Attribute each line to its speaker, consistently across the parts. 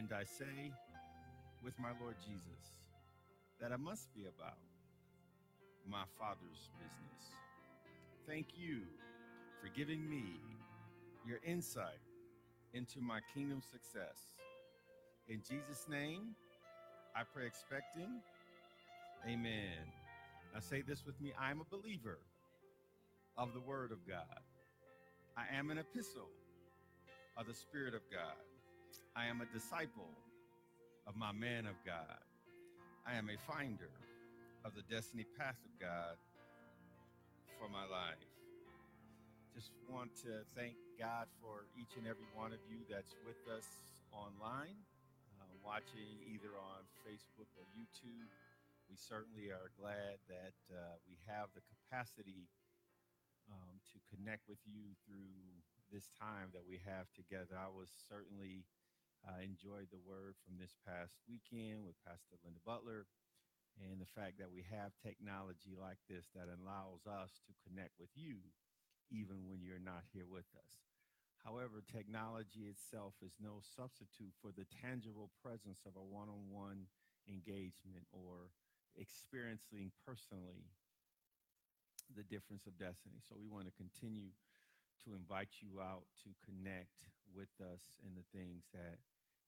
Speaker 1: And I say with my Lord Jesus that I must be about my Father's business. Thank you for giving me your insight into my kingdom success. In Jesus' name, I pray expecting. Amen. Now say this with me I am a believer of the Word of God. I am an epistle of the Spirit of God. I am a disciple of my man of God. I am a finder of the destiny path of God for my life. Just want to thank God for each and every one of you that's with us online, uh, watching either on Facebook or YouTube. We certainly are glad that uh, we have the capacity um, to connect with you through this time that we have together. I was certainly uh, enjoyed the word from this past weekend with Pastor Linda Butler and the fact that we have technology like this that allows us to connect with you even when you're not here with us. However, technology itself is no substitute for the tangible presence of a one on one engagement or experiencing personally the difference of destiny. So we want to continue to invite you out to connect with us in the things that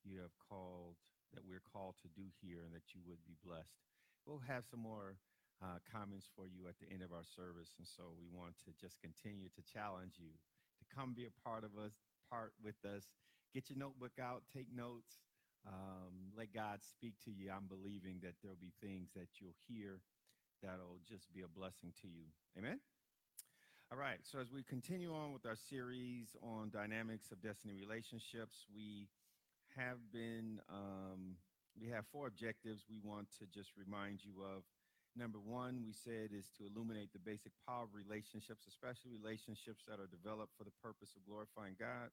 Speaker 1: you have called, that we're called to do here, and that you would be blessed. We'll have some more uh, comments for you at the end of our service, and so we want to just continue to challenge you to come be a part of us, part with us. Get your notebook out, take notes. Um, let God speak to you. I'm believing that there'll be things that you'll hear that'll just be a blessing to you. Amen. All right, so as we continue on with our series on dynamics of destiny relationships, we have been, um, we have four objectives we want to just remind you of. Number one, we said is to illuminate the basic power of relationships, especially relationships that are developed for the purpose of glorifying God.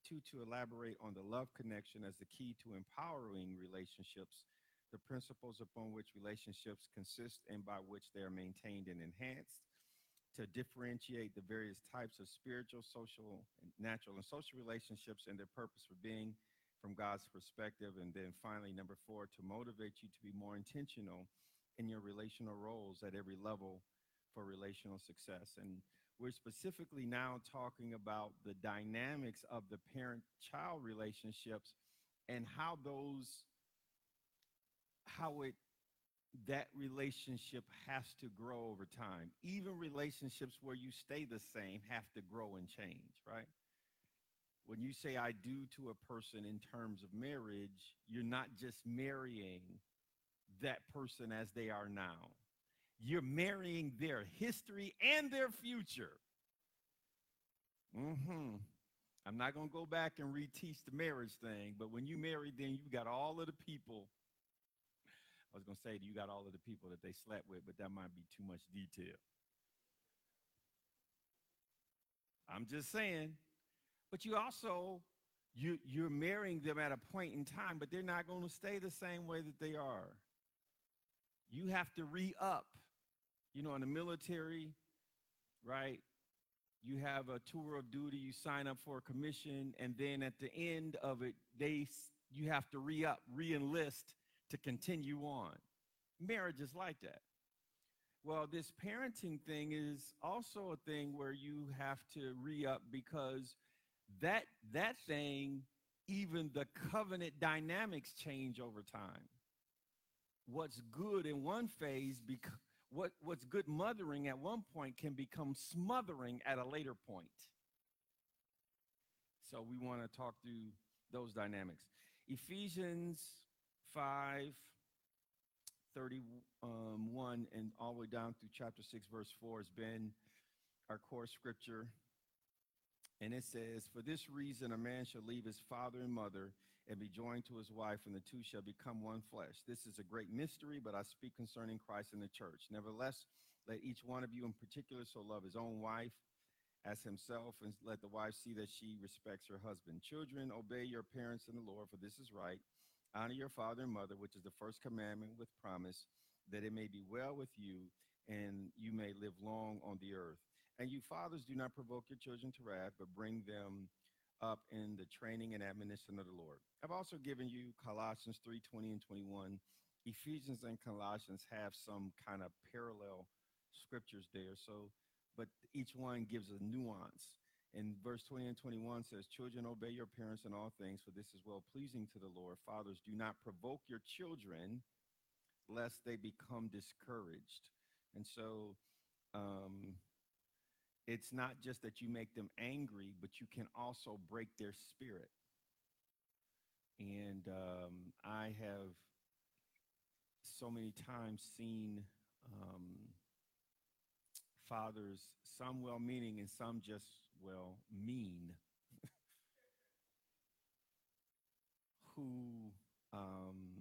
Speaker 1: Two, to elaborate on the love connection as the key to empowering relationships, the principles upon which relationships consist and by which they are maintained and enhanced to differentiate the various types of spiritual, social, natural, and social relationships and their purpose for being from God's perspective. And then finally, number four, to motivate you to be more intentional in your relational roles at every level for relational success. And we're specifically now talking about the dynamics of the parent child relationships and how those, how it that relationship has to grow over time. Even relationships where you stay the same have to grow and change, right? When you say I do to a person in terms of marriage, you're not just marrying that person as they are now. You're marrying their history and their future. Mm-hmm. I'm not going to go back and reteach the marriage thing, but when you marry, then you got all of the people I was going to say you got all of the people that they slept with, but that might be too much detail. I'm just saying. But you also you you're marrying them at a point in time, but they're not going to stay the same way that they are. You have to re-up. You know, in the military, right? You have a tour of duty, you sign up for a commission, and then at the end of it, they you have to re-up, re-enlist to continue on. Marriage is like that. Well, this parenting thing is also a thing where you have to re-up because that that thing, even the covenant dynamics change over time. What's good in one phase, bec- what, what's good mothering at one point can become smothering at a later point. So we want to talk through those dynamics. Ephesians 5, 31, um, and all the way down through chapter 6, verse 4 has been our core scripture. And it says, For this reason, a man shall leave his father and mother and be joined to his wife, and the two shall become one flesh. This is a great mystery, but I speak concerning Christ and the church. Nevertheless, let each one of you in particular so love his own wife as himself, and let the wife see that she respects her husband. Children, obey your parents in the Lord, for this is right. Honor your father and mother, which is the first commandment with promise, that it may be well with you and you may live long on the earth. And you fathers, do not provoke your children to wrath, but bring them up in the training and admonition of the Lord. I've also given you Colossians 3 20 and 21. Ephesians and Colossians have some kind of parallel scriptures there. So, but each one gives a nuance. In verse 20 and 21 says, Children, obey your parents in all things, for this is well pleasing to the Lord. Fathers, do not provoke your children, lest they become discouraged. And so, um, it's not just that you make them angry, but you can also break their spirit. And um, I have so many times seen um, fathers, some well meaning and some just, well, mean, who. Um,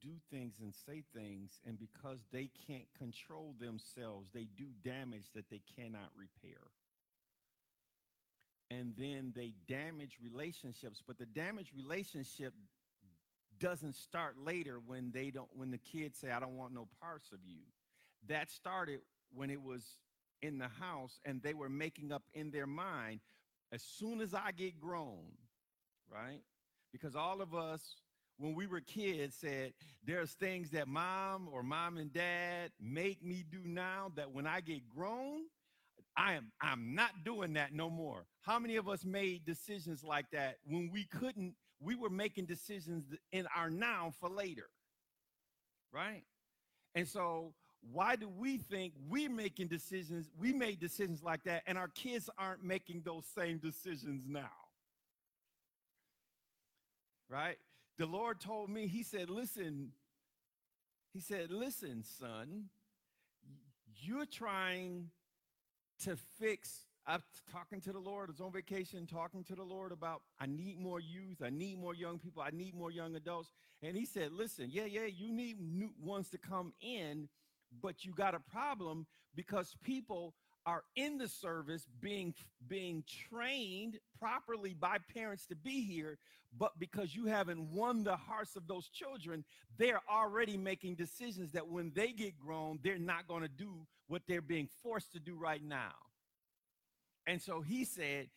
Speaker 1: do things and say things, and because they can't control themselves, they do damage that they cannot repair. And then they damage relationships, but the damaged relationship doesn't start later when they don't when the kids say, I don't want no parts of you. That started when it was in the house and they were making up in their mind as soon as I get grown, right? Because all of us when we were kids said there's things that mom or mom and dad make me do now that when I get grown, I am I'm not doing that no more. How many of us made decisions like that when we couldn't we were making decisions in our now for later. Right? And so why do we think we're making decisions we made decisions like that and our kids aren't making those same decisions now? Right? The Lord told me, He said, Listen, He said, Listen, son, you're trying to fix. I'm talking to the Lord. I was on vacation talking to the Lord about I need more youth. I need more young people. I need more young adults. And he said, Listen, yeah, yeah, you need new ones to come in, but you got a problem because people are in the service being being trained properly by parents to be here but because you haven't won the hearts of those children they're already making decisions that when they get grown they're not going to do what they're being forced to do right now. And so he said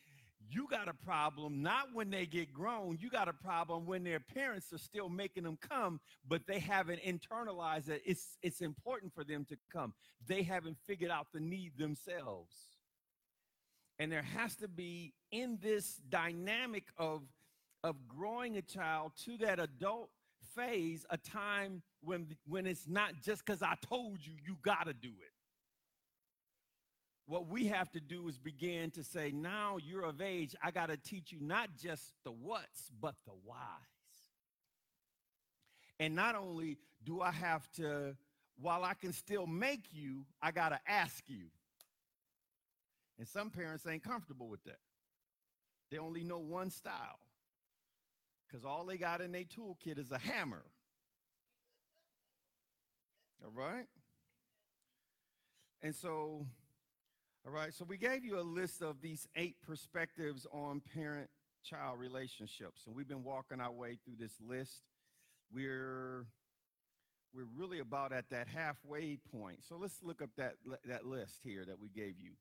Speaker 1: you got a problem not when they get grown. You got a problem when their parents are still making them come, but they haven't internalized that it's it's important for them to come. They haven't figured out the need themselves. And there has to be in this dynamic of of growing a child to that adult phase a time when when it's not just because I told you you got to do it what we have to do is begin to say, now you're of age, I got to teach you not just the what's, but the whys. And not only do I have to, while I can still make you, I got to ask you. And some parents ain't comfortable with that. They only know one style because all they got in their toolkit is a hammer. All right? And so all right, so we gave you a list of these eight perspectives on parent child relationships, and we've been walking our way through this list. We're we're really about at that halfway point. So let's look up that that list here that we gave you.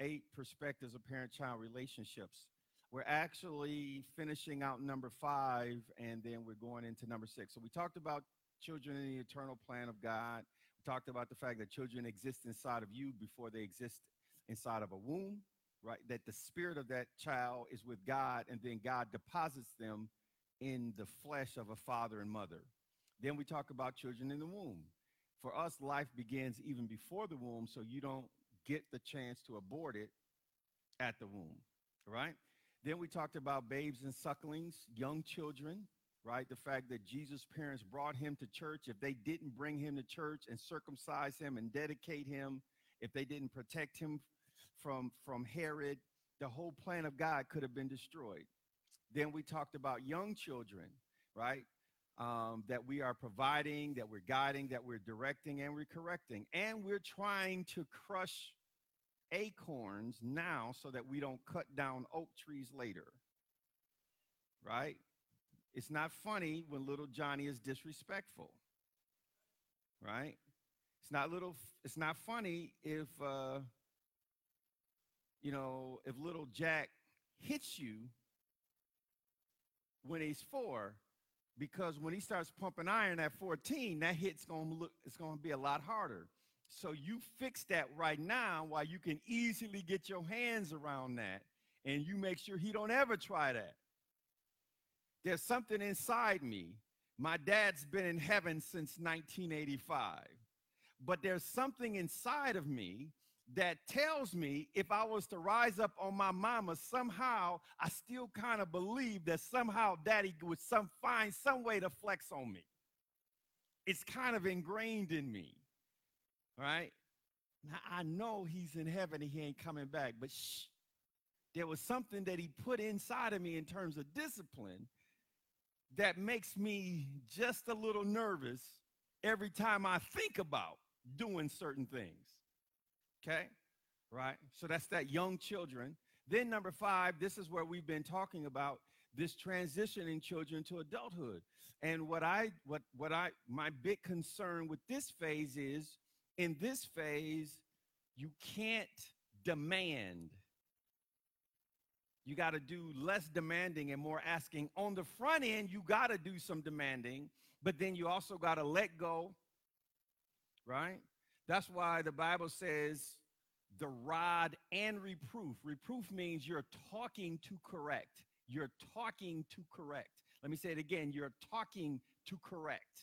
Speaker 1: Eight perspectives of parent-child relationships. We're actually finishing out number five, and then we're going into number six. So we talked about children in the eternal plan of God. We talked about the fact that children exist inside of you before they exist inside of a womb, right? That the spirit of that child is with God, and then God deposits them in the flesh of a father and mother. Then we talk about children in the womb. For us, life begins even before the womb, so you don't get the chance to abort it at the womb, right? Then we talked about babes and sucklings, young children, right? The fact that Jesus' parents brought him to church. If they didn't bring him to church and circumcise him and dedicate him, if they didn't protect him from, from Herod, the whole plan of God could have been destroyed. Then we talked about young children, right? Um, that we are providing, that we're guiding, that we're directing, and we're correcting. And we're trying to crush acorns now so that we don't cut down oak trees later. Right? It's not funny when little Johnny is disrespectful. Right? It's not little it's not funny if uh you know, if little Jack hits you when he's four, because when he starts pumping iron at 14, that hit's gonna look it's gonna be a lot harder. So you fix that right now while you can easily get your hands around that and you make sure he don't ever try that. There's something inside me. My dad's been in heaven since 1985. But there's something inside of me that tells me if I was to rise up on my mama, somehow I still kind of believe that somehow daddy would some find some way to flex on me. It's kind of ingrained in me. Right? Now I know he's in heaven and he ain't coming back, but shh. There was something that he put inside of me in terms of discipline that makes me just a little nervous every time I think about doing certain things. Okay? Right? So that's that young children. Then number 5, this is where we've been talking about this transitioning children to adulthood. And what I what what I my big concern with this phase is in this phase you can't demand. You got to do less demanding and more asking. On the front end, you got to do some demanding, but then you also got to let go, right? That's why the Bible says the rod and reproof. Reproof means you're talking to correct. You're talking to correct. Let me say it again. You're talking to correct.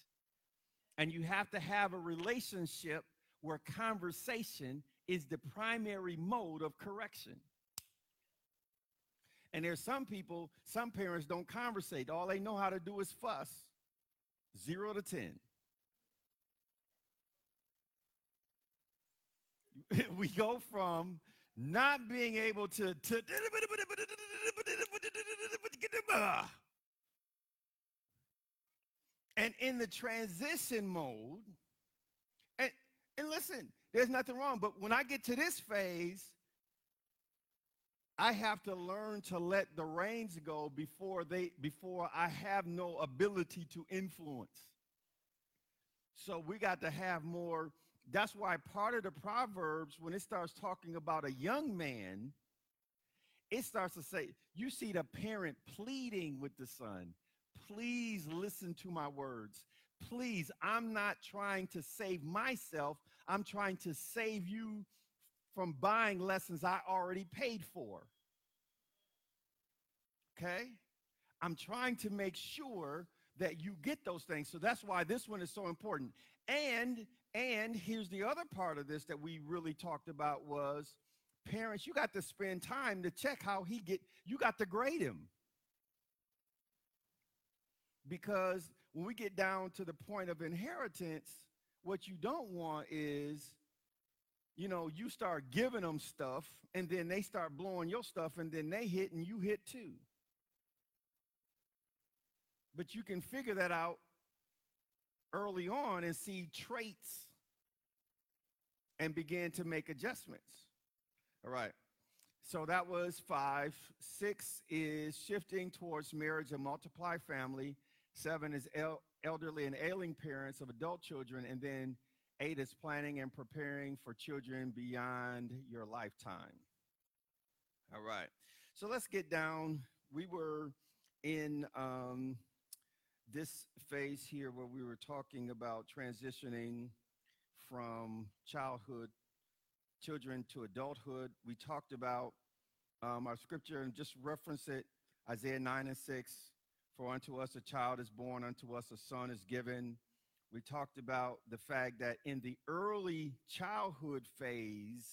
Speaker 1: And you have to have a relationship where conversation is the primary mode of correction. And there's some people, some parents don't conversate. All they know how to do is fuss. Zero to 10. we go from not being able to, to and in the transition mode and, and listen there's nothing wrong but when i get to this phase i have to learn to let the reins go before they before i have no ability to influence. So we got to have more that's why part of the Proverbs, when it starts talking about a young man, it starts to say, you see the parent pleading with the son, please listen to my words. Please, I'm not trying to save myself. I'm trying to save you from buying lessons I already paid for. Okay? I'm trying to make sure that you get those things. So that's why this one is so important. And and here's the other part of this that we really talked about was parents, you got to spend time to check how he get you got to grade him. Because when we get down to the point of inheritance, what you don't want is you know, you start giving them stuff and then they start blowing your stuff and then they hit and you hit too. But you can figure that out early on and see traits and begin to make adjustments. All right. So that was five. Six is shifting towards marriage and multiply family. Seven is el- elderly and ailing parents of adult children. And then eight is planning and preparing for children beyond your lifetime. All right. So let's get down. We were in um, this phase here where we were talking about transitioning from childhood, children to adulthood. We talked about um, our scripture and just reference it Isaiah 9 and 6. For unto us a child is born, unto us a son is given. We talked about the fact that in the early childhood phase,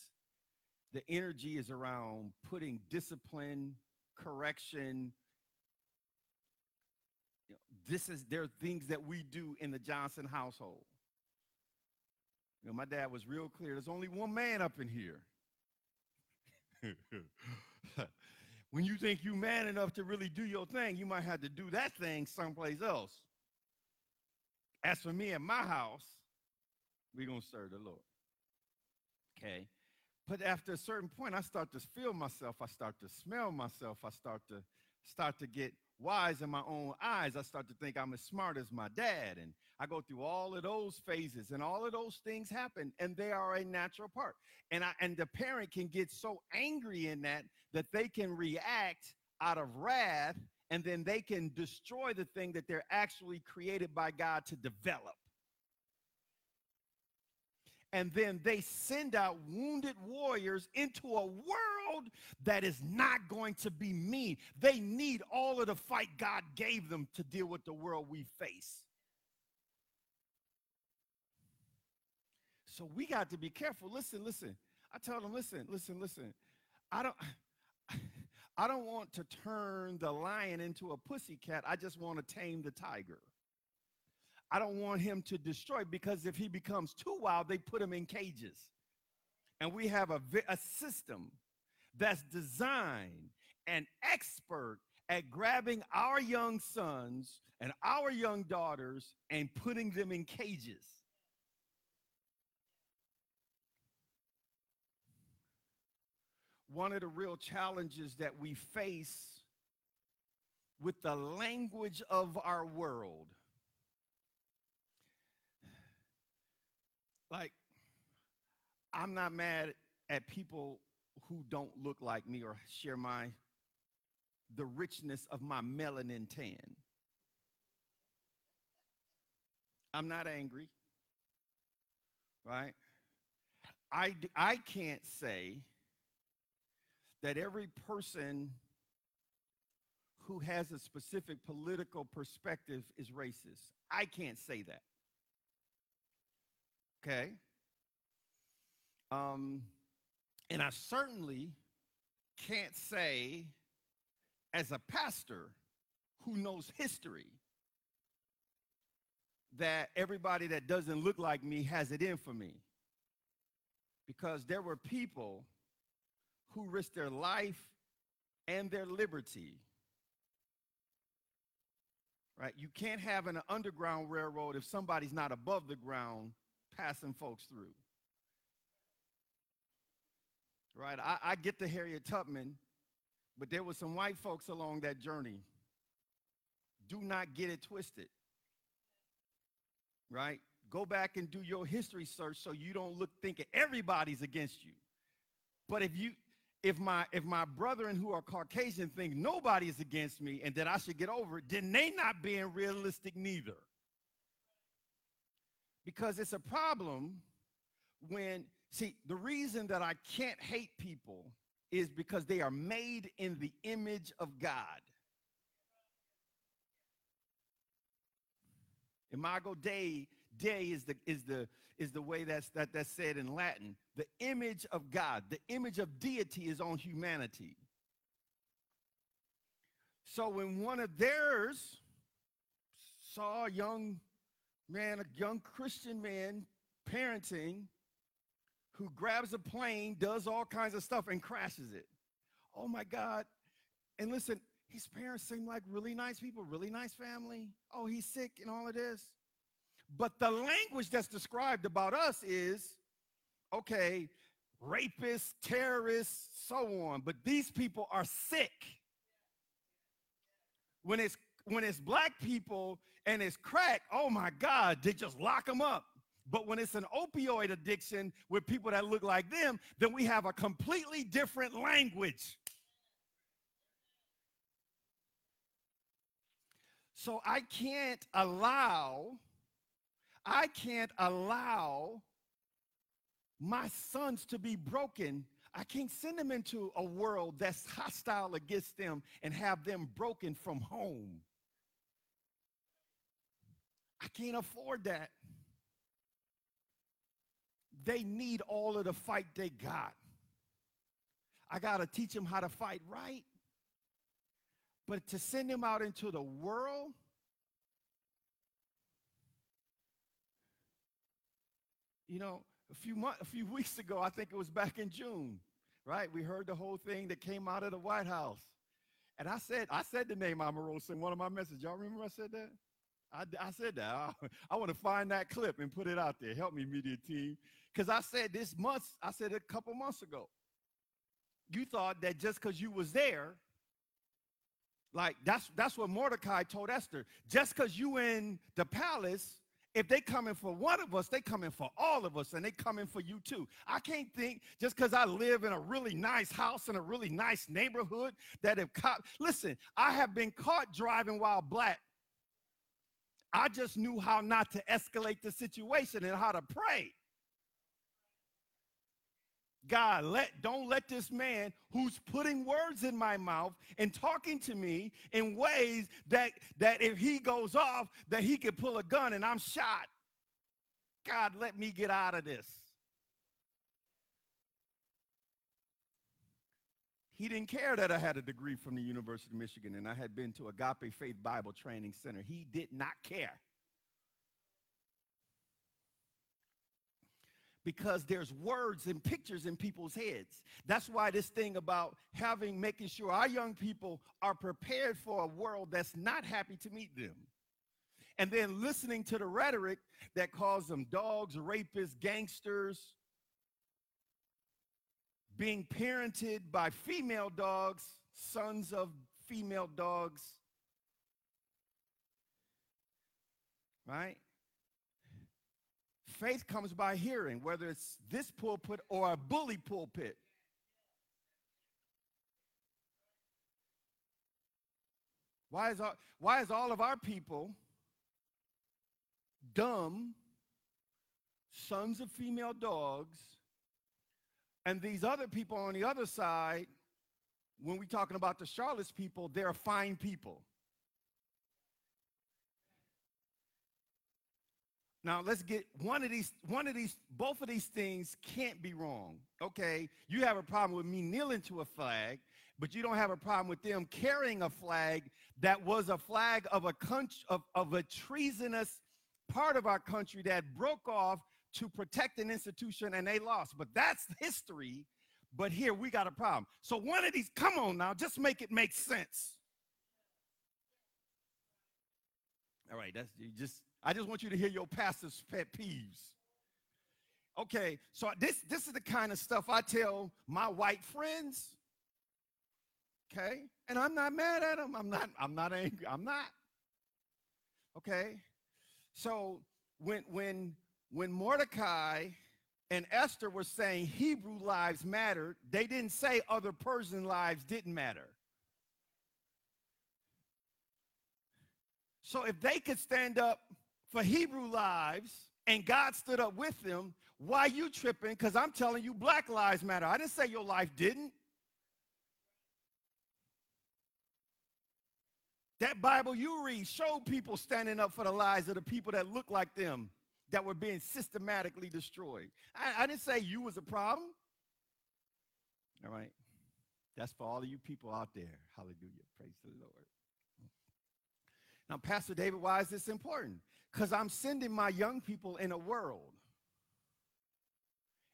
Speaker 1: the energy is around putting discipline, correction, this is there are things that we do in the Johnson household. You know, my dad was real clear. There's only one man up in here. when you think you man enough to really do your thing, you might have to do that thing someplace else. As for me and my house, we're gonna serve the Lord. Okay. But after a certain point, I start to feel myself. I start to smell myself. I start to start to get wise in my own eyes. I start to think I'm as smart as my dad. And I go through all of those phases and all of those things happen and they are a natural part. And I and the parent can get so angry in that that they can react out of wrath and then they can destroy the thing that they're actually created by God to develop. And then they send out wounded warriors into a world that is not going to be mean. They need all of the fight God gave them to deal with the world we face. So we got to be careful. Listen, listen. I tell them, listen, listen, listen. I don't I don't want to turn the lion into a pussycat. I just want to tame the tiger. I don't want him to destroy because if he becomes too wild, they put him in cages. And we have a, a system that's designed and expert at grabbing our young sons and our young daughters and putting them in cages. One of the real challenges that we face with the language of our world like I'm not mad at people who don't look like me or share my the richness of my melanin tan. I'm not angry. Right? I I can't say that every person who has a specific political perspective is racist. I can't say that. Okay. Um, and I certainly can't say, as a pastor who knows history, that everybody that doesn't look like me has it in for me. Because there were people who risked their life and their liberty. Right? You can't have an underground railroad if somebody's not above the ground passing folks through. Right? I, I get the Harriet Tubman, but there were some white folks along that journey. Do not get it twisted. Right? Go back and do your history search so you don't look thinking everybody's against you. But if you if my if my brethren who are Caucasian think nobody is against me and that I should get over it, then they not being realistic neither because it's a problem when, see, the reason that I can't hate people is because they are made in the image of God. Imago Dei, Dei is the is the is the way that's that that's said in Latin. The image of God, the image of deity is on humanity. So when one of theirs saw a young man, a young Christian man parenting who grabs a plane, does all kinds of stuff, and crashes it. Oh my God. And listen, his parents seem like really nice people, really nice family. Oh, he's sick and all of this. But the language that's described about us is okay, rapists, terrorists, so on. But these people are sick. When it's when it's black people and it's crack, oh my God, they just lock them up. But when it's an opioid addiction with people that look like them, then we have a completely different language. So I can't allow, I can't allow my sons to be broken. I can't send them into a world that's hostile against them and have them broken from home. I can't afford that. They need all of the fight they got. I got to teach them how to fight right. But to send them out into the world, you know, a few months, a few weeks ago, I think it was back in June, right? We heard the whole thing that came out of the White House. And I said, I said the name Omarosa in one of my messages. Y'all remember I said that? I, I said that. I, I want to find that clip and put it out there. Help me, media team. Because I said this month, I said a couple months ago, you thought that just because you was there, Like that's that's what Mordecai told Esther. Just because you in the palace, if they coming for one of us, they coming for all of us, and they coming for you too. I can't think just because I live in a really nice house in a really nice neighborhood that if cop listen, I have been caught driving while black. I just knew how not to escalate the situation and how to pray. God, let don't let this man who's putting words in my mouth and talking to me in ways that that if he goes off, that he could pull a gun and I'm shot. God, let me get out of this. He didn't care that I had a degree from the University of Michigan and I had been to Agape Faith Bible Training Center. He did not care. because there's words and pictures in people's heads. That's why this thing about having, making sure our young people are prepared for a world that's not happy to meet them. And then listening to the rhetoric that calls them dogs, rapists, gangsters, being parented by female dogs, sons of female dogs. Right? faith comes by hearing, whether it's this pulpit or a bully pulpit. Why is, all, why is all of our people dumb, sons of female dogs, and these other people on the other side, when we're talking about the Charlotte's people, they're fine people. Now let's get one of these, one of these, both of these things can't be wrong. Okay, you have a problem with me kneeling to a flag, but you don't have a problem with them carrying a flag that was a flag of a country of, of a treasonous part of our country that broke off to protect an institution and they lost. But that's history. But here we got a problem. So one of these, come on now, just make it make sense. All right, that's just I just want you to hear your pastor's pet peeves. Okay, so this this is the kind of stuff I tell my white friends. Okay, and I'm not mad at them. I'm not. I'm not angry. I'm not. Okay, so when when when Mordecai and Esther were saying Hebrew lives mattered, they didn't say other Persian lives didn't matter. So if they could stand up for Hebrew lives and God stood up with them, why you tripping? Because I'm telling you, black lives matter. I didn't say your life didn't. That Bible you read showed people standing up for the lives of the people that look like them that were being systematically destroyed. I, I didn't say you was a problem. All right. That's for all of you people out there. Hallelujah. Praise the Lord. Now, Pastor David, why is this important? Because I'm sending my young people in a world.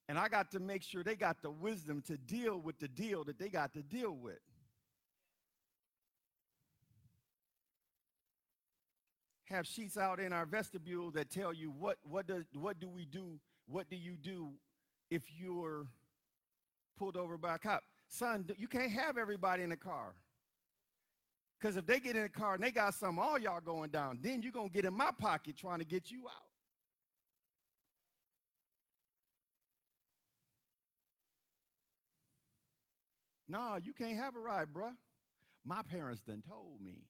Speaker 1: And I got to make sure they got the wisdom to deal with the deal that they got to deal with. Have sheets out in our vestibule that tell you what, what, does, what do we do? What do you do if you're pulled over by a cop? Son, you can't have everybody in the car. Because if they get in the car and they got some, all y'all going down, then you're going to get in my pocket trying to get you out. No, you can't have a ride, bruh. My parents done told me.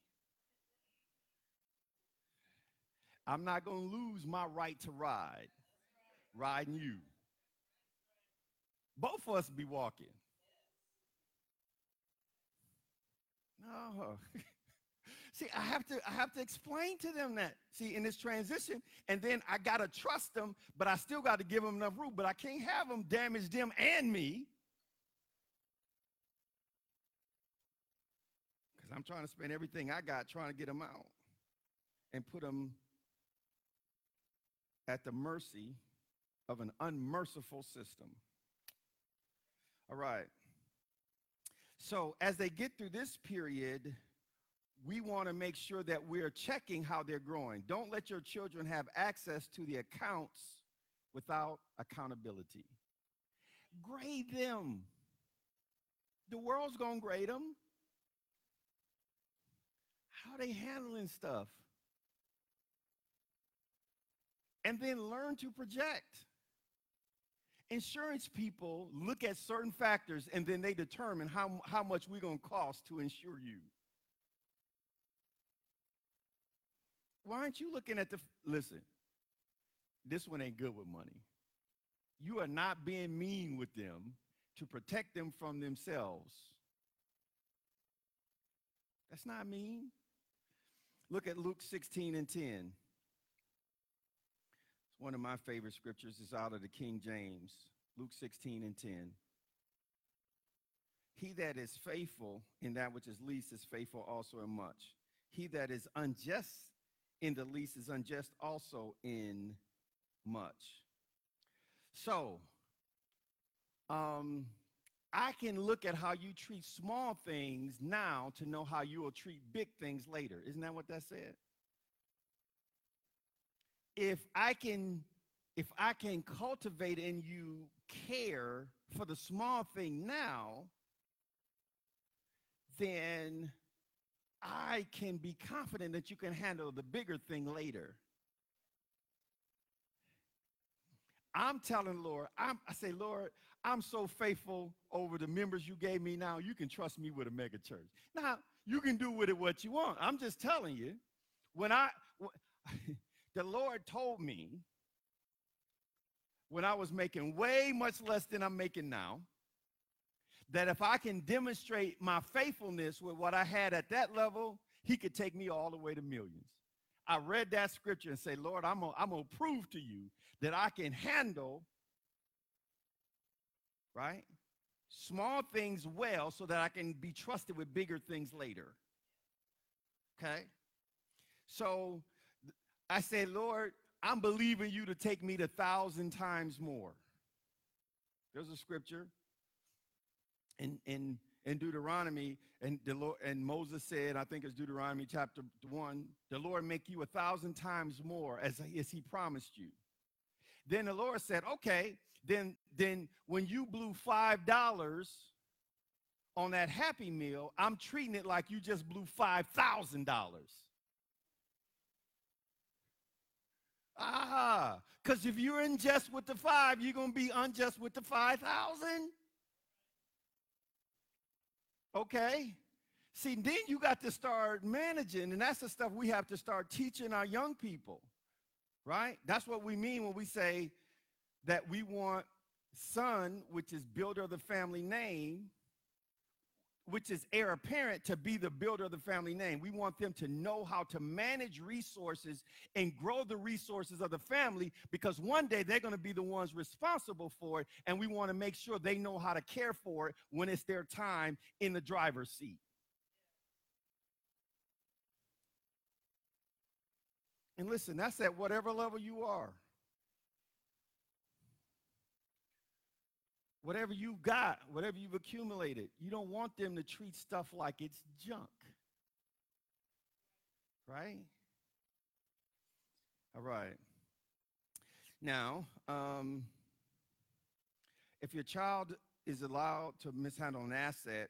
Speaker 1: I'm not going to lose my right to ride, riding you. Both of us be walking. No. See, I have to I have to explain to them that. See, in this transition, and then I gotta trust them, but I still got to give them enough room. But I can't have them damage them and me. Because I'm trying to spend everything I got trying to get them out and put them at the mercy of an unmerciful system. All right. So as they get through this period, we want to make sure that we're checking how they're growing. Don't let your children have access to the accounts without accountability. Grade them. The world's going to grade them. how they handling stuff. And then learn to project. Insurance people look at certain factors and then they determine how, how much we're going to cost to insure you. Why aren't you looking at the, listen, this one ain't good with money. You are not being mean with them to protect them from themselves. That's not mean. Look at Luke 16 and 10. One of my favorite scriptures. is out of the King James. Luke 16 and 10. He that is faithful in that which is least is faithful also in much. He that is unjust in the least is unjust also in much. So, um, I can look at how you treat small things now to know how you will treat big things later. Isn't that what that said? If I can if I can cultivate in you care for the small thing now, then I can be confident that you can handle the bigger thing later. I'm telling Lord, I'm, I say, Lord, I'm so faithful over the members you gave me now. You can trust me with a mega church. Now, you can do with it what you want. I'm just telling you. When I, the Lord told me when I was making way much less than I'm making now, that if I can demonstrate my faithfulness with what I had at that level, he could take me all the way to millions. I read that scripture and say, Lord, I'm gonna, I'm gonna prove to you that I can handle, right? Small things well so that I can be trusted with bigger things later. Okay? So I say, Lord, I'm believing you to take me to thousand times more. There's a scripture in in in Deuteronomy, and the Lord and Moses said, I think it's Deuteronomy chapter one, the Lord make you a thousand times more as, as he promised you. Then the Lord said, Okay, then then when you blew five dollars on that happy meal, I'm treating it like you just blew five thousand dollars. Ah, because if you're unjust with the five, you're gonna be unjust with the five thousand. Okay. See, then you got to start managing, and that's the stuff we have to start teaching our young people, right? That's what we mean when we say that we want son, which is builder of the family name, which is heir apparent to be the builder of the family name. We want them to know how to manage resources and grow the resources of the family because one day they're going to be the ones responsible for it. And we want to make sure they know how to care for it when it's their time in the driver's seat. And listen, that's at whatever level you are. Whatever you've got, whatever you've accumulated, you don't want them to treat stuff like it's junk. Right? All right. Now, um, if your child is allowed to mishandle an asset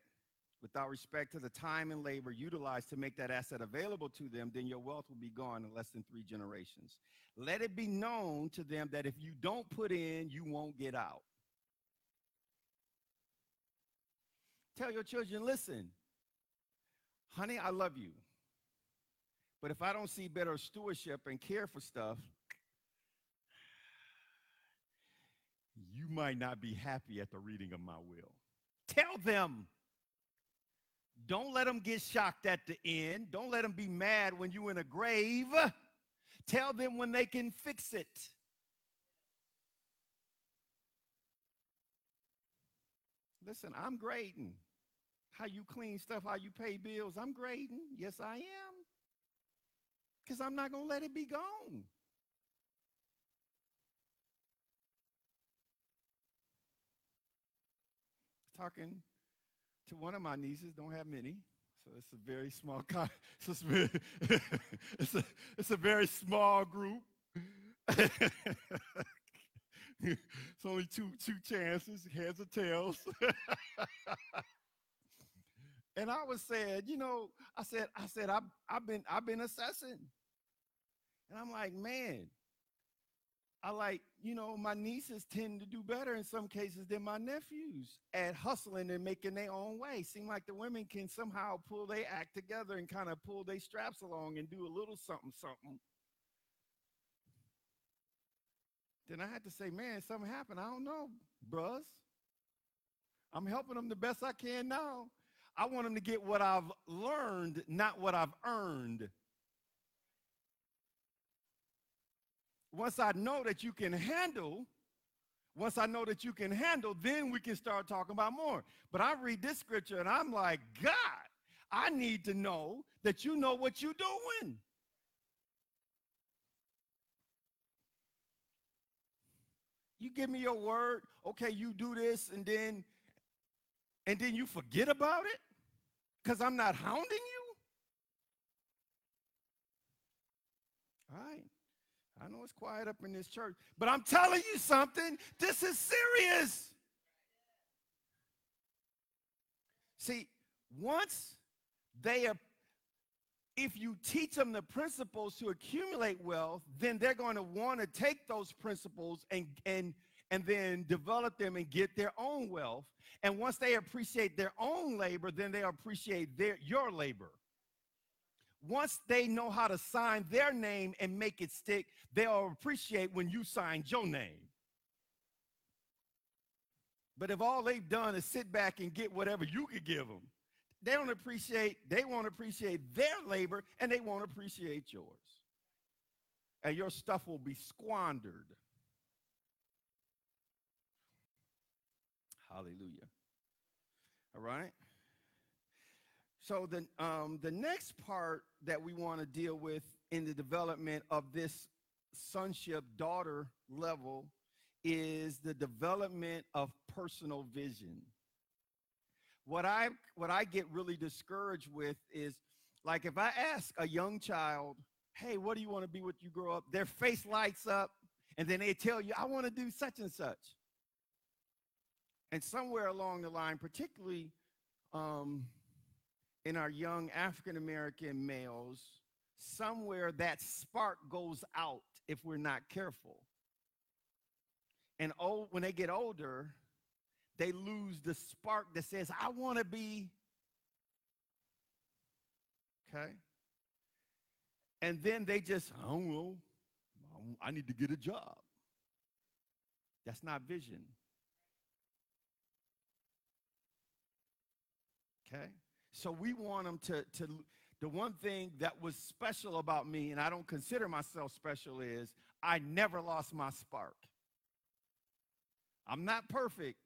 Speaker 1: without respect to the time and labor utilized to make that asset available to them, then your wealth will be gone in less than three generations. Let it be known to them that if you don't put in, you won't get out. Tell your children, listen, honey, I love you. But if I don't see better stewardship and care for stuff, you might not be happy at the reading of my will. Tell them. Don't let them get shocked at the end. Don't let them be mad when you're in a grave. Tell them when they can fix it. Listen, I'm grading how you clean stuff, how you pay bills. I'm grading. Yes, I am. Because I'm not going to let it be gone. Talking to one of my nieces, don't have many. So it's a very small, con- it's, it's, a, it's a very small group. it's only two two chances, heads or tails. And I was saying, you know, I said, I said, I've, I've been, I've been assessing. And I'm like, man, I like, you know, my nieces tend to do better in some cases than my nephews at hustling and making their own way. Seem like the women can somehow pull their act together and kind of pull their straps along and do a little something, something. Then I had to say, man, something happened. I don't know, bros. I'm helping them the best I can now. I want them to get what I've learned, not what I've earned. Once I know that you can handle, once I know that you can handle, then we can start talking about more. But I read this scripture and I'm like, God, I need to know that you know what you're doing. You give me your word, okay, you do this, and then and then you forget about it because I'm not hounding you. All right. I know it's quiet up in this church, but I'm telling you something. This is serious. See, once they are, if you teach them the principles to accumulate wealth, then they're going to want to take those principles and and and then develop them and get their own wealth. And once they appreciate their own labor, then they appreciate their your labor. Once they know how to sign their name and make it stick, they'll appreciate when you sign your name. But if all they've done is sit back and get whatever you could give them, they don't appreciate, they won't appreciate their labor and they won't appreciate yours. And your stuff will be squandered. Hallelujah. All right. So the um, the next part that we want to deal with in the development of this sonship daughter level is the development of personal vision. What I what I get really discouraged with is like if I ask a young child, "Hey, what do you want to be when you grow up?" Their face lights up and then they tell you, "I want to do such and such." And somewhere along the line, particularly um, in our young African American males, somewhere that spark goes out if we're not careful. And old, when they get older, they lose the spark that says, I want to be. Okay? And then they just, I don't know, I need to get a job. That's not vision. Okay? So we want them to, to, the one thing that was special about me, and I don't consider myself special, is I never lost my spark. I'm not perfect,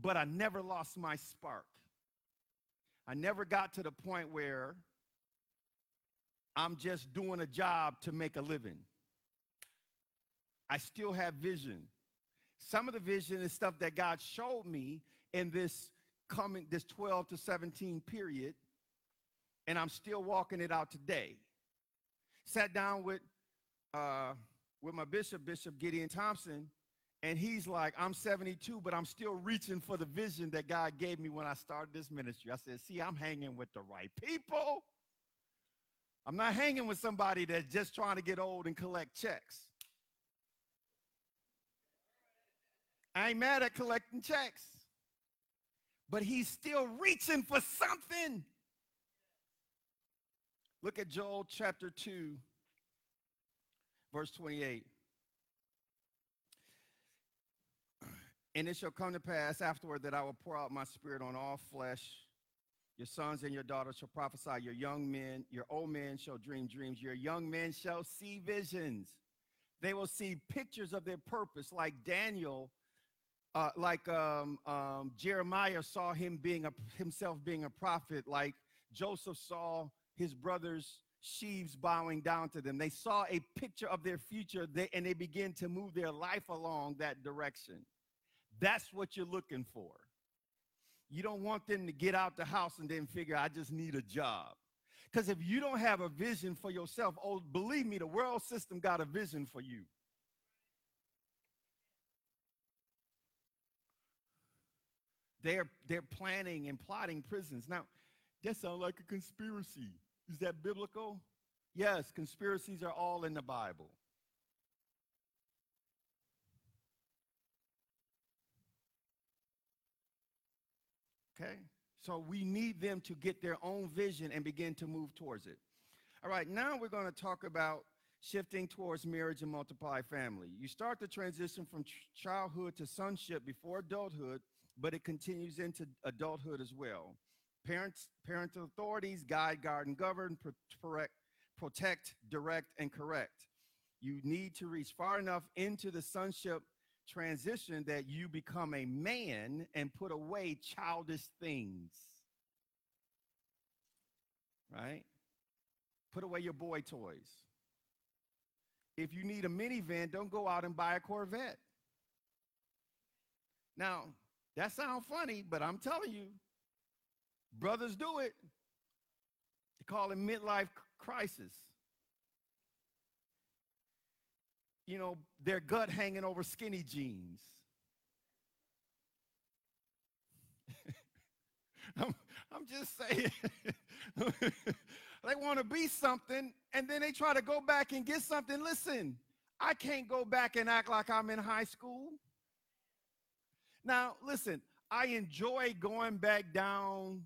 Speaker 1: but I never lost my spark. I never got to the point where I'm just doing a job to make a living. I still have vision. Some of the vision is stuff that God showed me in this coming this 12 to 17 period, and I'm still walking it out today. Sat down with uh, with my bishop, Bishop Gideon Thompson, and he's like, I'm 72, but I'm still reaching for the vision that God gave me when I started this ministry. I said, See, I'm hanging with the right people. I'm not hanging with somebody that's just trying to get old and collect checks. I ain't mad at collecting checks but he's still reaching for something. Look at Joel chapter 2, verse 28. And it shall come to pass afterward that I will pour out my spirit on all flesh. Your sons and your daughters shall prophesy. Your young men, your old men shall dream dreams. Your young men shall see visions. They will see pictures of their purpose, like Daniel uh, like um, um, Jeremiah saw him being a, himself being a prophet, like Joseph saw his brothers sheaves bowing down to them. They saw a picture of their future they, and they began to move their life along that direction. That's what you're looking for. You don't want them to get out the house and then figure, I just need a job. Because if you don't have a vision for yourself, oh, believe me, the world system got a vision for you. They're, they're planning and plotting prisons. Now, That sounds like a conspiracy. Is that biblical? Yes, conspiracies are all in the Bible. Okay? So we need them to get their own vision and begin to move towards it. All right, now we're going to talk about shifting towards marriage and multiply family. You start the transition from ch- childhood to sonship before adulthood, but it continues into adulthood as well. Parents, parental authorities guide, guard, and govern, protect, protect, direct, and correct. You need to reach far enough into the sonship transition that you become a man and put away childish things. Right? Put away your boy toys. If you need a minivan, don't go out and buy a Corvette. Now, that sounds funny, but I'm telling you, brothers do it. They call it midlife crisis. You know, their gut hanging over skinny jeans. I'm, I'm just saying. they want to be something and then they try to go back and get something. Listen, I can't go back and act like I'm in high school. Now, listen, I enjoy going back down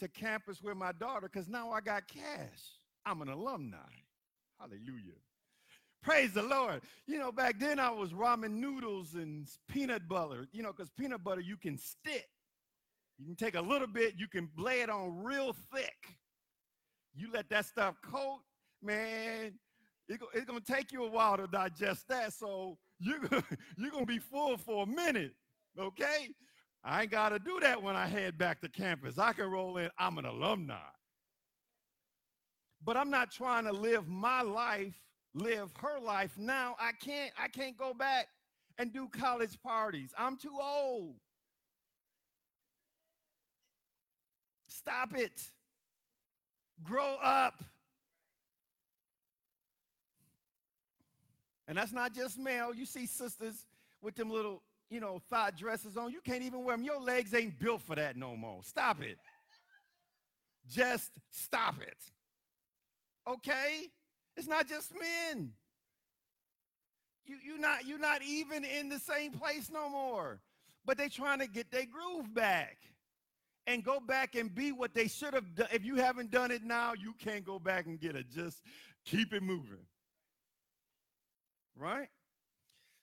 Speaker 1: to campus with my daughter because now I got cash. I'm an alumni. Hallelujah. Praise the Lord. You know, back then I was ramen noodles and peanut butter, you know, because peanut butter you can stick. You can take a little bit, you can lay it on real thick. You let that stuff coat, man, it, it's going to take you a while to digest that. So you're, you're going to be full for a minute, okay? I ain't got to do that when I head back to campus. I can roll in, I'm an alumni. But I'm not trying to live my life, live her life now. I can't, I can't go back and do college parties. I'm too old. Stop it. Grow up. And that's not just male. You see sisters with them little, you know, thigh dresses on. You can't even wear them. Your legs ain't built for that no more. Stop it. Just stop it. Okay? It's not just men. You, you're, not, you're not even in the same place no more. But they're trying to get their groove back and go back and be what they should have done. If you haven't done it now, you can't go back and get it. Just keep it moving. Right?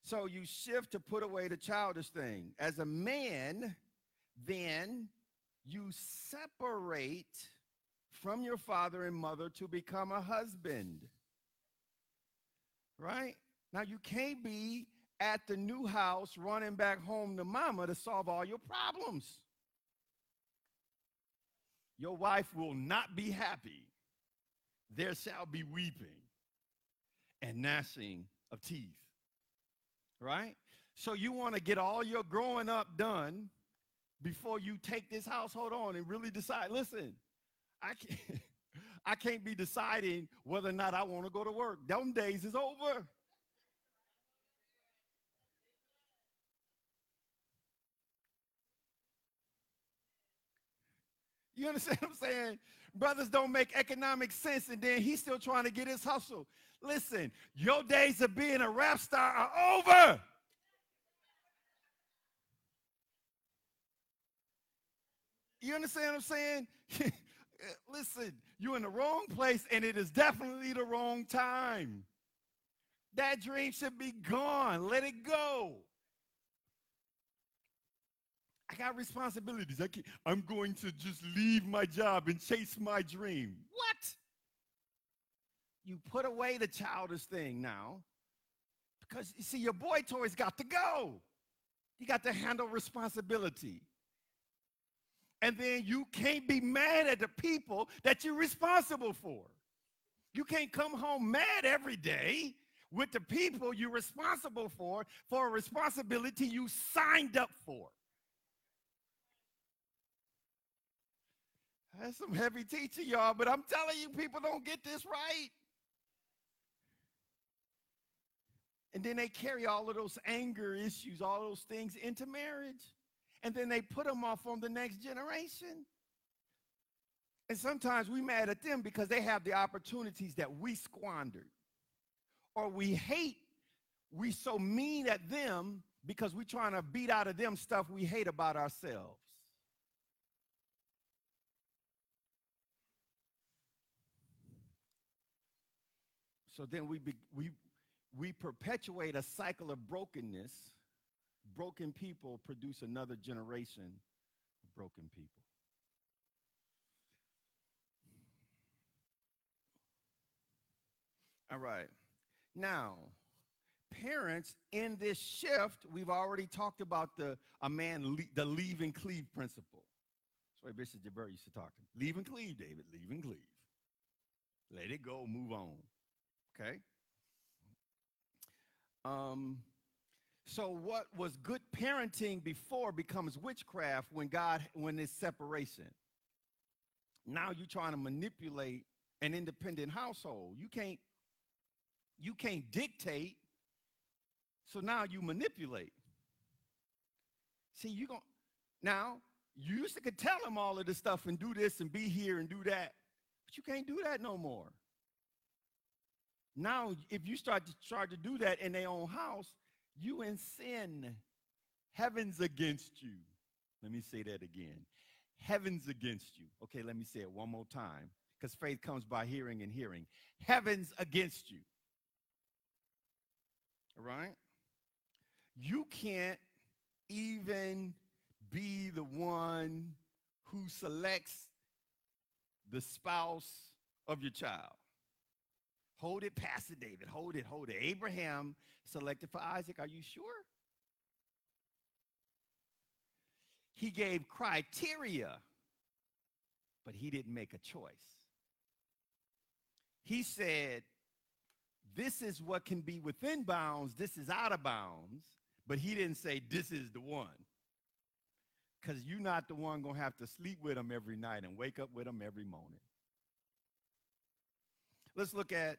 Speaker 1: So you shift to put away the childish thing. As a man, then you separate from your father and mother to become a husband. Right? Now you can't be at the new house running back home to mama to solve all your problems. Your wife will not be happy. There shall be weeping and gnashing of teeth. Right? So you want to get all your growing up done before you take this household on and really decide, listen, I can't, I can't be deciding whether or not I want to go to work. Them days is over. You understand what I'm saying? Brothers don't make economic sense, and then he's still trying to get his hustle. Listen, your days of being a rap star are over. You understand what I'm saying? Listen, you're in the wrong place, and it is definitely the wrong time. That dream should be gone. Let it go. I got responsibilities. I I'm going to just leave my job and chase my dream. What? You put away the childish thing now because you see, your boy toys got to go. You got to handle responsibility. And then you can't be mad at the people that you're responsible for. You can't come home mad every day with the people you're responsible for for a responsibility you signed up for. That's some heavy teaching, y'all, but I'm telling you, people don't get this right. And then they carry all of those anger issues, all those things into marriage. And then they put them off on the next generation. And sometimes we mad at them because they have the opportunities that we squandered. Or we hate, we so mean at them because we're trying to beat out of them stuff we hate about ourselves. So then we, be, we, we perpetuate a cycle of brokenness. Broken people produce another generation of broken people. All right. Now, parents in this shift, we've already talked about the a man le- the leave and cleave principle. That's why Bishop Jabber used to talk to Leave and cleave, David. Leave and cleave. Let it go. Move on. Okay. Um. So what was good parenting before becomes witchcraft when God when it's separation. Now you're trying to manipulate an independent household. You can't you can't dictate. So now you manipulate. See, you going now you used to could tell them all of this stuff and do this and be here and do that, but you can't do that no more. Now, if you start to try to do that in their own house, you in sin. Heaven's against you. Let me say that again. Heaven's against you. Okay, let me say it one more time because faith comes by hearing and hearing. Heaven's against you. All right? You can't even be the one who selects the spouse of your child. Hold it, Pastor David. Hold it, hold it. Abraham selected for Isaac. Are you sure? He gave criteria, but he didn't make a choice. He said, This is what can be within bounds, this is out of bounds, but he didn't say, This is the one. Because you're not the one going to have to sleep with him every night and wake up with him every morning. Let's look at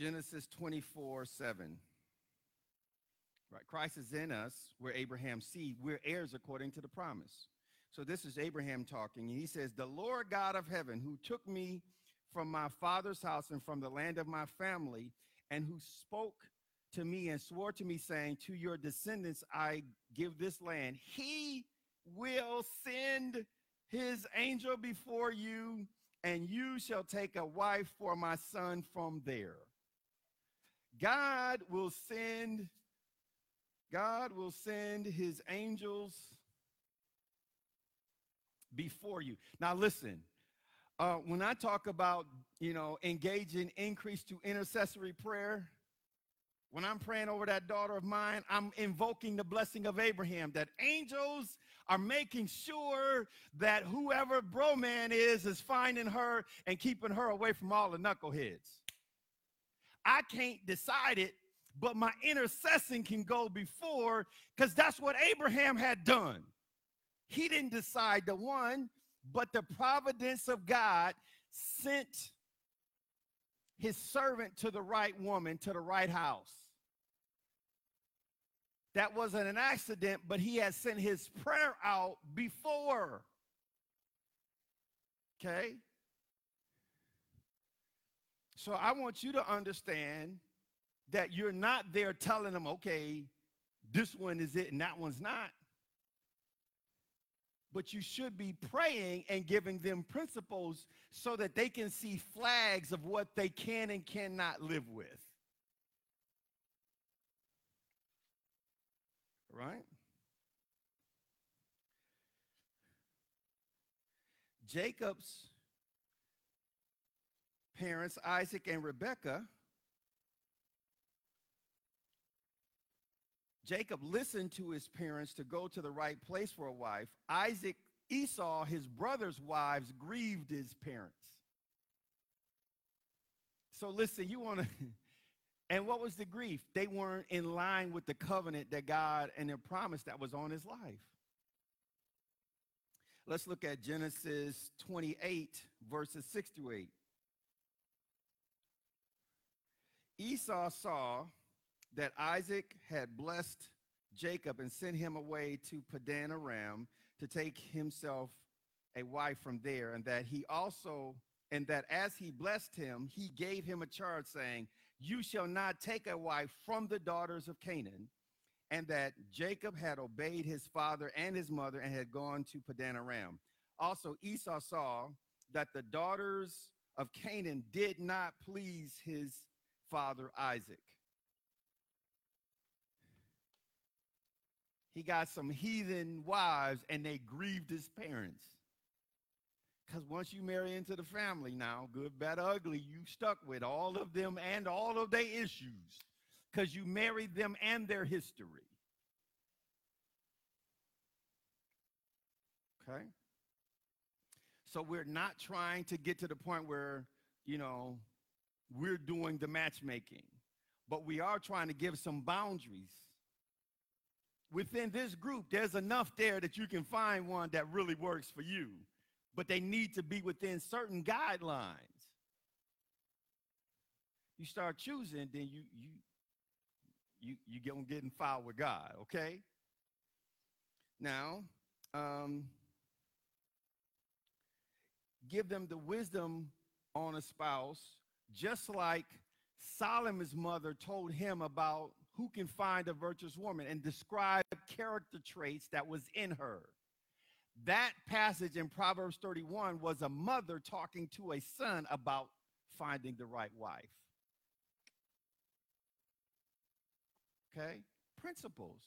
Speaker 1: Genesis 24 7. Right, Christ is in us. We're Abraham's seed. We're heirs according to the promise. So this is Abraham talking, and he says, The Lord God of heaven, who took me from my father's house and from the land of my family, and who spoke to me and swore to me, saying, To your descendants I give this land, he will send his angel before you, and you shall take a wife for my son from there. God will send God will send his angels before you. Now listen, uh, when I talk about, you know, engaging increase to intercessory prayer, when I'm praying over that daughter of mine, I'm invoking the blessing of Abraham that angels are making sure that whoever bro man is is finding her and keeping her away from all the knuckleheads. I can't decide it, but my intercession can go before because that's what Abraham had done. He didn't decide the one, but the providence of God sent his servant to the right woman, to the right house. That wasn't an accident, but he had sent his prayer out before. Okay? So I want you to understand that you're not there telling them, okay, this one is it and that one's not. But you should be praying and giving them principles so that they can see flags of what they can and cannot live with. Right? Jacob's parents, Isaac and Rebekah, Jacob listened to his parents to go to the right place for a wife. Isaac, Esau, his brother's wives, grieved his parents. So listen, you want to, and what was the grief? They weren't in line with the covenant that God and their promise that was on his life. Let's look at Genesis 28, verses 6 to 8. Esau saw that Isaac had blessed Jacob and sent him away to Padan Aram to take himself a wife from there, and that he also, and that as he blessed him, he gave him a charge, saying, You shall not take a wife from the daughters of Canaan. And that Jacob had obeyed his father and his mother and had gone to Padan Aram. Also, Esau saw that the daughters of Canaan did not please his father Isaac. He got some heathen wives and they grieved his parents. Because once you marry into the family now, good, bad, ugly, you stuck with all of them and all of their issues. Because you married them and their history. Okay? So we're not trying to get to the point where, you know, we're doing the matchmaking, but we are trying to give some boundaries. Within this group, there's enough there that you can find one that really works for you, but they need to be within certain guidelines. You start choosing, then you you you you get in foul with God, okay? Now, um, give them the wisdom on a spouse, just like Solomon's mother told him about who can find a virtuous woman and describe character traits that was in her. That passage in Proverbs 31 was a mother talking to a son about finding the right wife. Okay? Principles.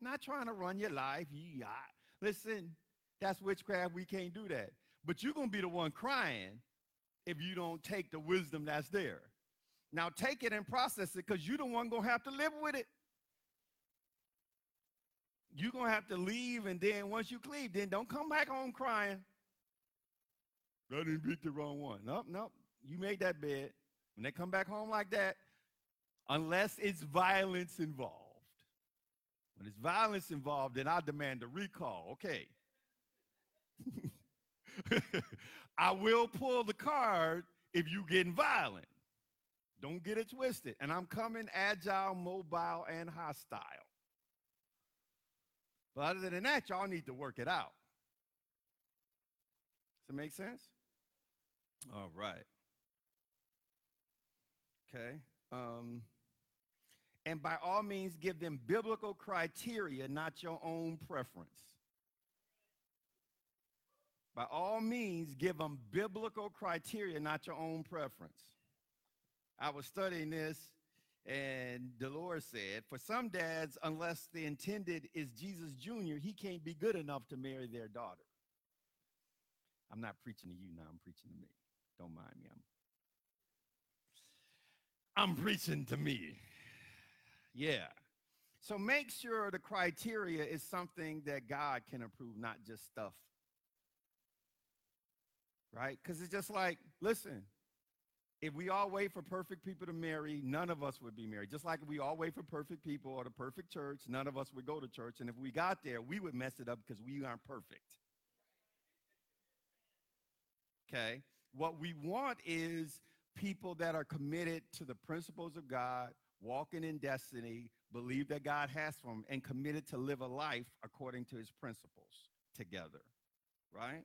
Speaker 1: Not trying to run your life. Yeah. Listen, that's witchcraft. We can't do that. But you're going to be the one crying if you don't take the wisdom that's there. Now take it and process it because you're the one to have to live with it. You're to have to leave, and then once you leave, then don't come back home crying. I didn't pick the wrong one. Nope, nope. You made that bed. When they come back home like that, unless it's violence involved. When it's violence involved, then I demand a recall. Okay. I will pull the card if you getting violent. Don't get it twisted. And I'm coming agile, mobile, and hostile. But other than that, y'all need to work it out. Does it make sense? All right. Okay. Um, and by all means, give them biblical criteria, not your own preference. By all means, give them biblical criteria, not your own preference. I was studying this, and Dolores said, for some dads, unless the intended is Jesus Jr., he can't be good enough to marry their daughter. I'm not preaching to you now, I'm preaching to me. Don't mind me. I'm, I'm preaching to me. Yeah. So make sure the criteria is something that God can approve, not just stuff right? Because it's just like, listen, if we all wait for perfect people to marry, none of us would be married. Just like if we all wait for perfect people or the perfect church, none of us would go to church. And if we got there, we would mess it up because we aren't perfect. Okay? What we want is people that are committed to the principles of God, walking in destiny, believe that God has for them, and committed to live a life according to his principles together. Right?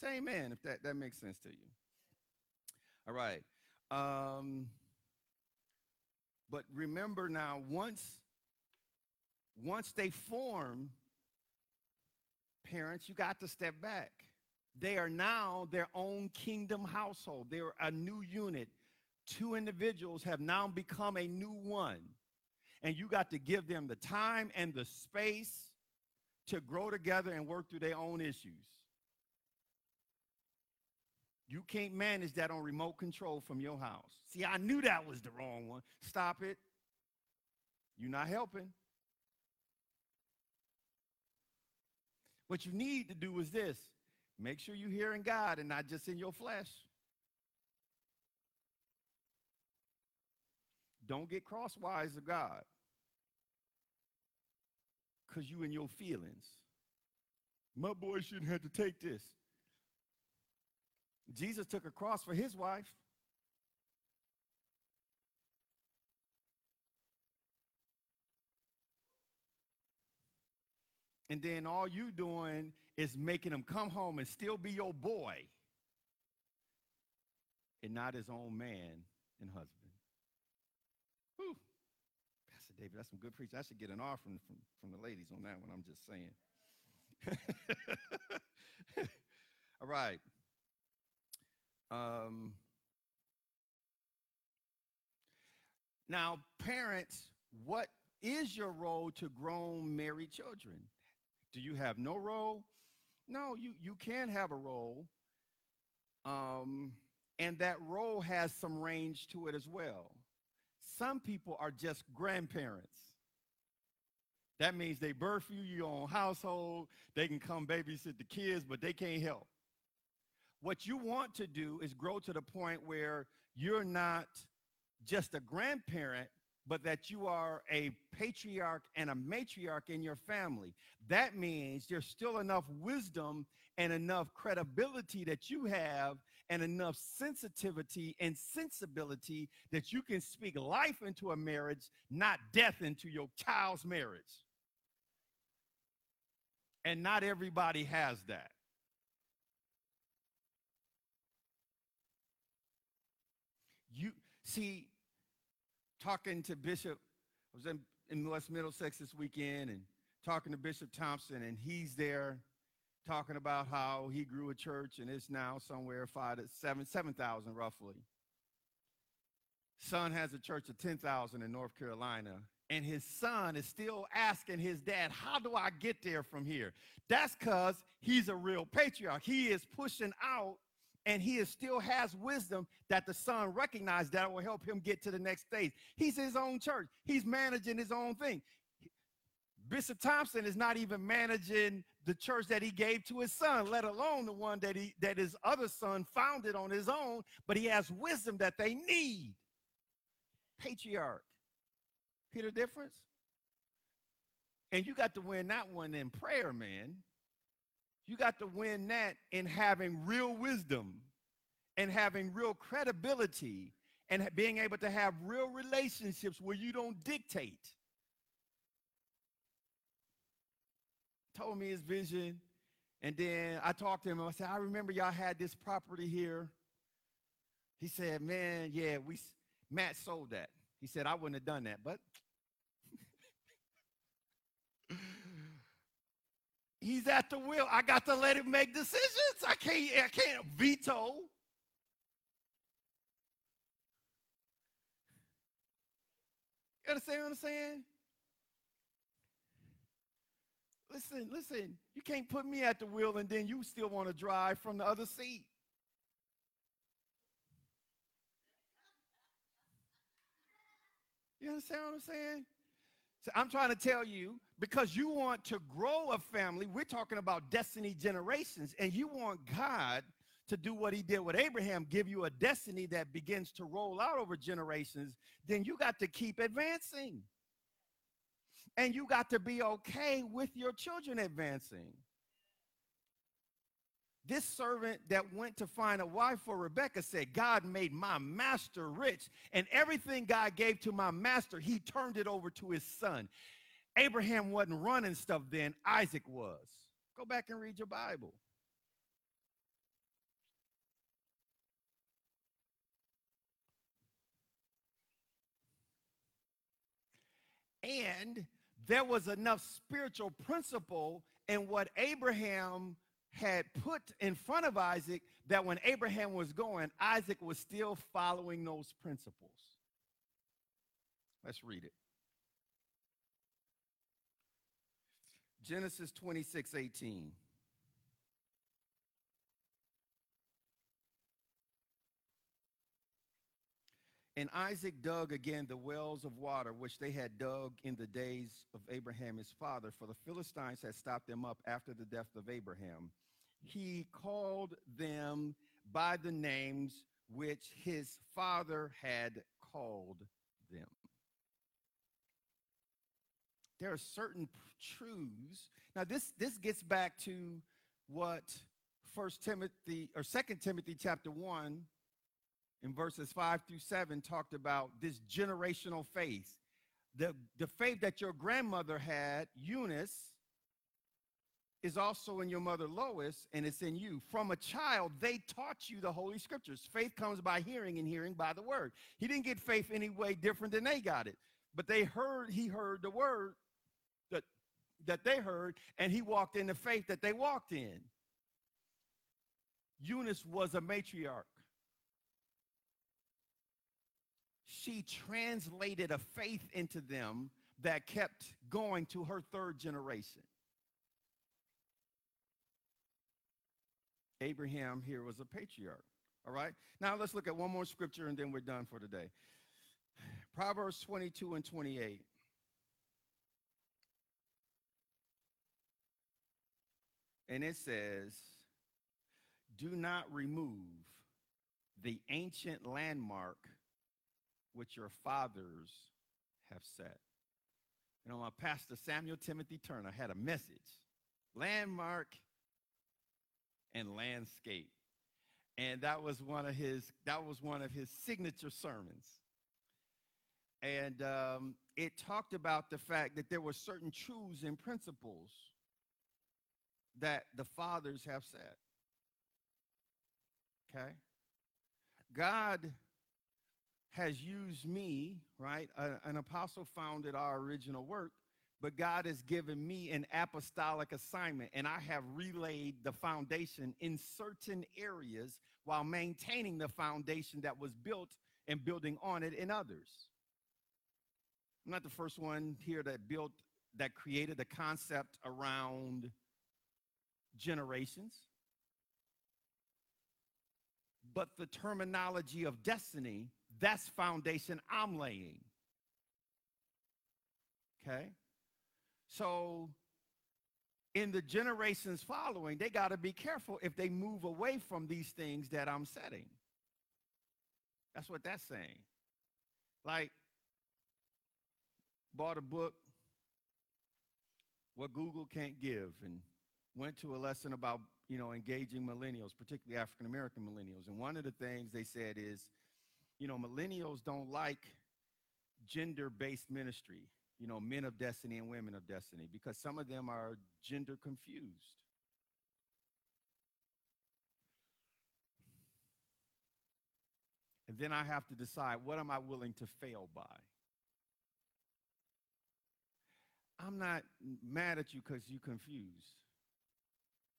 Speaker 1: Say amen if that, that makes sense to you. All right. Um, but remember now, once once they form, parents, you got to step back. They are now their own kingdom household. They're a new unit. Two individuals have now become a new one. And you got to give them the time and the space to grow together and work through their own issues. You can't manage that on remote control from your house. See, I knew that was the wrong one. Stop it. You're not helping. What you need to do is this make sure you're hearing God and not just in your flesh. Don't get crosswise of God because you in your feelings. My boy shouldn't have to take this. Jesus took a cross for his wife. And then all you doing is making him come home and still be your boy and not his own man and husband. Whew. Pastor David, that's some good preaching. I should get an offering from, from the ladies on that one. I'm just saying. All right. Um, now, parents, what is your role to grown married children? Do you have no role? No, you, you can have a role. Um, and that role has some range to it as well. Some people are just grandparents. That means they birth you, your own household, they can come babysit the kids, but they can't help. What you want to do is grow to the point where you're not just a grandparent, but that you are a patriarch and a matriarch in your family. That means there's still enough wisdom and enough credibility that you have and enough sensitivity and sensibility that you can speak life into a marriage, not death into your child's marriage. And not everybody has that. You see, talking to Bishop, I was in, in West Middlesex this weekend and talking to Bishop Thompson, and he's there talking about how he grew a church and it's now somewhere five to seven, 7,000 roughly. Son has a church of 10,000 in North Carolina, and his son is still asking his dad, How do I get there from here? That's because he's a real patriarch. He is pushing out and he is, still has wisdom that the son recognized that will help him get to the next stage. He's his own church, he's managing his own thing. Bishop Thompson is not even managing the church that he gave to his son, let alone the one that he that his other son founded on his own, but he has wisdom that they need. Patriarch. Hear the difference? And you got to win that one in prayer, man. You got to win that in having real wisdom and having real credibility and being able to have real relationships where you don't dictate. Told me his vision. And then I talked to him. I said, I remember y'all had this property here. He said, Man, yeah, we Matt sold that. He said, I wouldn't have done that, but he's at the will. I got to let him make decisions. I can't, I can't veto. You understand what I'm saying? Listen, listen, you can't put me at the wheel and then you still want to drive from the other seat. You understand what I'm saying? So I'm trying to tell you because you want to grow a family, we're talking about destiny generations, and you want God to do what he did with Abraham, give you a destiny that begins to roll out over generations, then you got to keep advancing. And you got to be okay with your children advancing. This servant that went to find a wife for Rebecca said, God made my master rich, and everything God gave to my master, he turned it over to his son. Abraham wasn't running stuff then, Isaac was. Go back and read your Bible. And there was enough spiritual principle in what Abraham had put in front of Isaac that when Abraham was going, Isaac was still following those principles. Let's read it. Genesis 26 18. And Isaac dug again the wells of water which they had dug in the days of Abraham his father, for the Philistines had stopped them up after the death of Abraham. He called them by the names which his father had called them. There are certain truths. Now, this, this gets back to what First Timothy or Second Timothy chapter 1 in verses 5 through 7 talked about this generational faith. The, the faith that your grandmother had, Eunice, is also in your mother Lois, and it's in you. From a child, they taught you the Holy Scriptures. Faith comes by hearing, and hearing by the word. He didn't get faith any way different than they got it, but they heard, he heard the word that, that they heard, and he walked in the faith that they walked in. Eunice was a matriarch. She translated a faith into them that kept going to her third generation. Abraham here was a patriarch. All right. Now let's look at one more scripture and then we're done for today. Proverbs 22 and 28. And it says, Do not remove the ancient landmark which your fathers have set. You know, my pastor Samuel Timothy Turner had a message landmark and landscape. And that was one of his that was one of his signature sermons. And um, it talked about the fact that there were certain truths and principles that the fathers have set. Okay? God has used me, right? A, an apostle founded our original work, but God has given me an apostolic assignment, and I have relayed the foundation in certain areas while maintaining the foundation that was built and building on it in others. I'm not the first one here that built, that created the concept around generations. But the terminology of destiny, that's foundation I'm laying. Okay? So, in the generations following, they got to be careful if they move away from these things that I'm setting. That's what that's saying. Like, bought a book, What Google Can't Give, and went to a lesson about, you know, engaging millennials, particularly African American millennials. And one of the things they said is, you know, millennials don't like gender based ministry you know, men of destiny and women of destiny because some of them are gender confused. And then I have to decide what am I willing to fail by? I'm not mad at you because you're confused.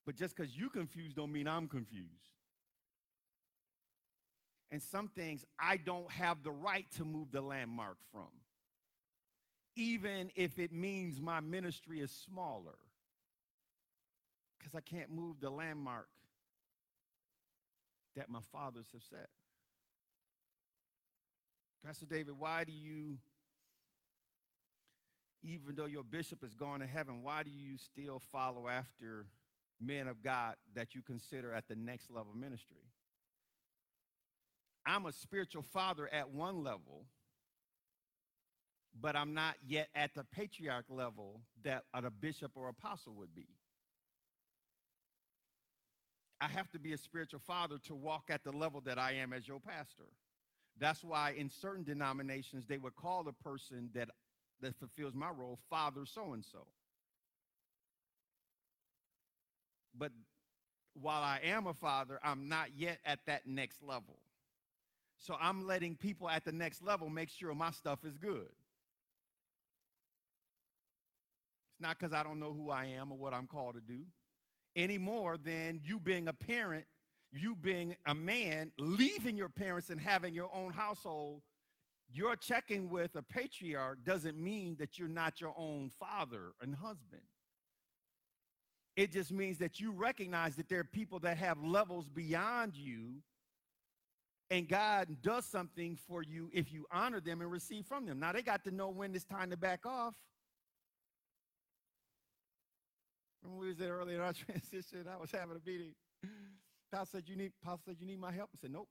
Speaker 1: But just because you're confused don't mean I'm confused. And some things I don't have the right to move the landmark from even if it means my ministry is smaller, because I can't move the landmark that my fathers have set. Pastor David, why do you, even though your bishop is gone to heaven, why do you still follow after men of God that you consider at the next level ministry? I'm a spiritual father at one level but I'm not yet at the patriarch level that a bishop or apostle would be. I have to be a spiritual father to walk at the level that I am as your pastor. That's why in certain denominations they would call the person that that fulfills my role father so and so. But while I am a father, I'm not yet at that next level. So I'm letting people at the next level make sure my stuff is good. Not because I don't know who I am or what I'm called to do, any more than you being a parent, you being a man, leaving your parents and having your own household. You're checking with a patriarch doesn't mean that you're not your own father and husband. It just means that you recognize that there are people that have levels beyond you, and God does something for you if you honor them and receive from them. Now, they got to know when it's time to back off. Remember we was there earlier in our transition, I was having a meeting. Pastor said, you need, Pastor said, you need my help? I said, nope.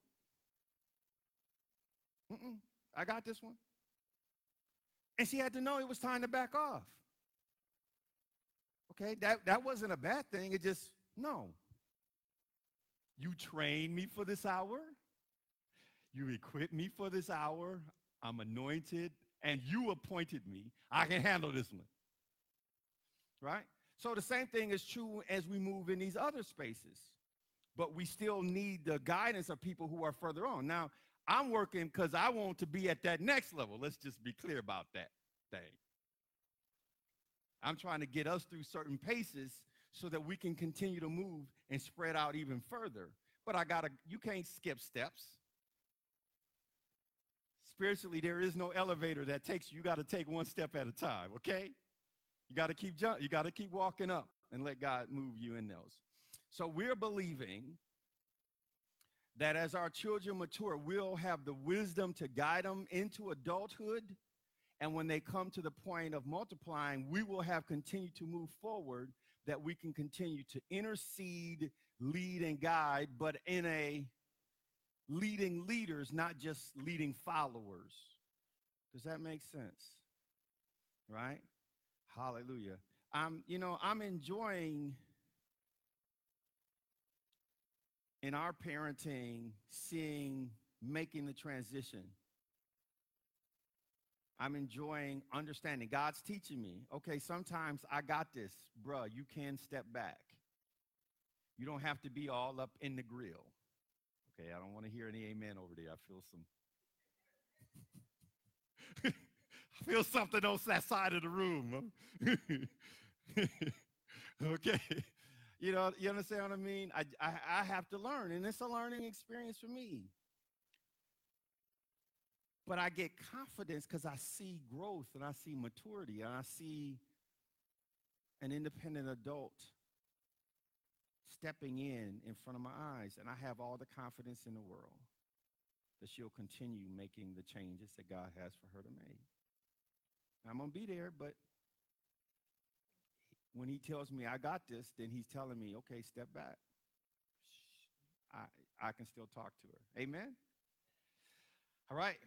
Speaker 1: Mm-mm, I got this one. And she had to know it was time to back off. Okay, that, that wasn't a bad thing. It just, no. You trained me for this hour. You equipped me for this hour. I'm anointed, and you appointed me. I can handle this one. Right? So the same thing is true as we move in these other spaces. But we still need the guidance of people who are further on. Now, I'm working because I want to be at that next level. Let's just be clear about that thing. I'm trying to get us through certain paces so that we can continue to move and spread out even further. But I gotta, you can't skip steps. Spiritually, there is no elevator that takes you. You got to take one step at a time, okay? You got to keep jump, you got to keep walking up and let God move you in those. So we're believing that as our children mature, we'll have the wisdom to guide them into adulthood. And when they come to the point of multiplying, we will have continued to move forward that we can continue to intercede, lead, and guide, but in a leading leaders, not just leading followers. Does that make sense? Right? Hallelujah. I'm, you know, I'm enjoying in our parenting seeing making the transition. I'm enjoying understanding. God's teaching me. Okay, sometimes I got this, bruh. You can step back. You don't have to be all up in the grill. Okay, I don't want to hear any amen over there. I feel some. I feel something on that side of the room. okay. You know, you understand what I mean? I, I, I have to learn, and it's a learning experience for me. But I get confidence because I see growth and I see maturity and I see an independent adult stepping in in front of my eyes, and I have all the confidence in the world that she'll continue making the changes that God has for her to make. I'm going to be there, but when he tells me I got this, then he's telling me, okay, step back. I, I can still talk to her. Amen? All right.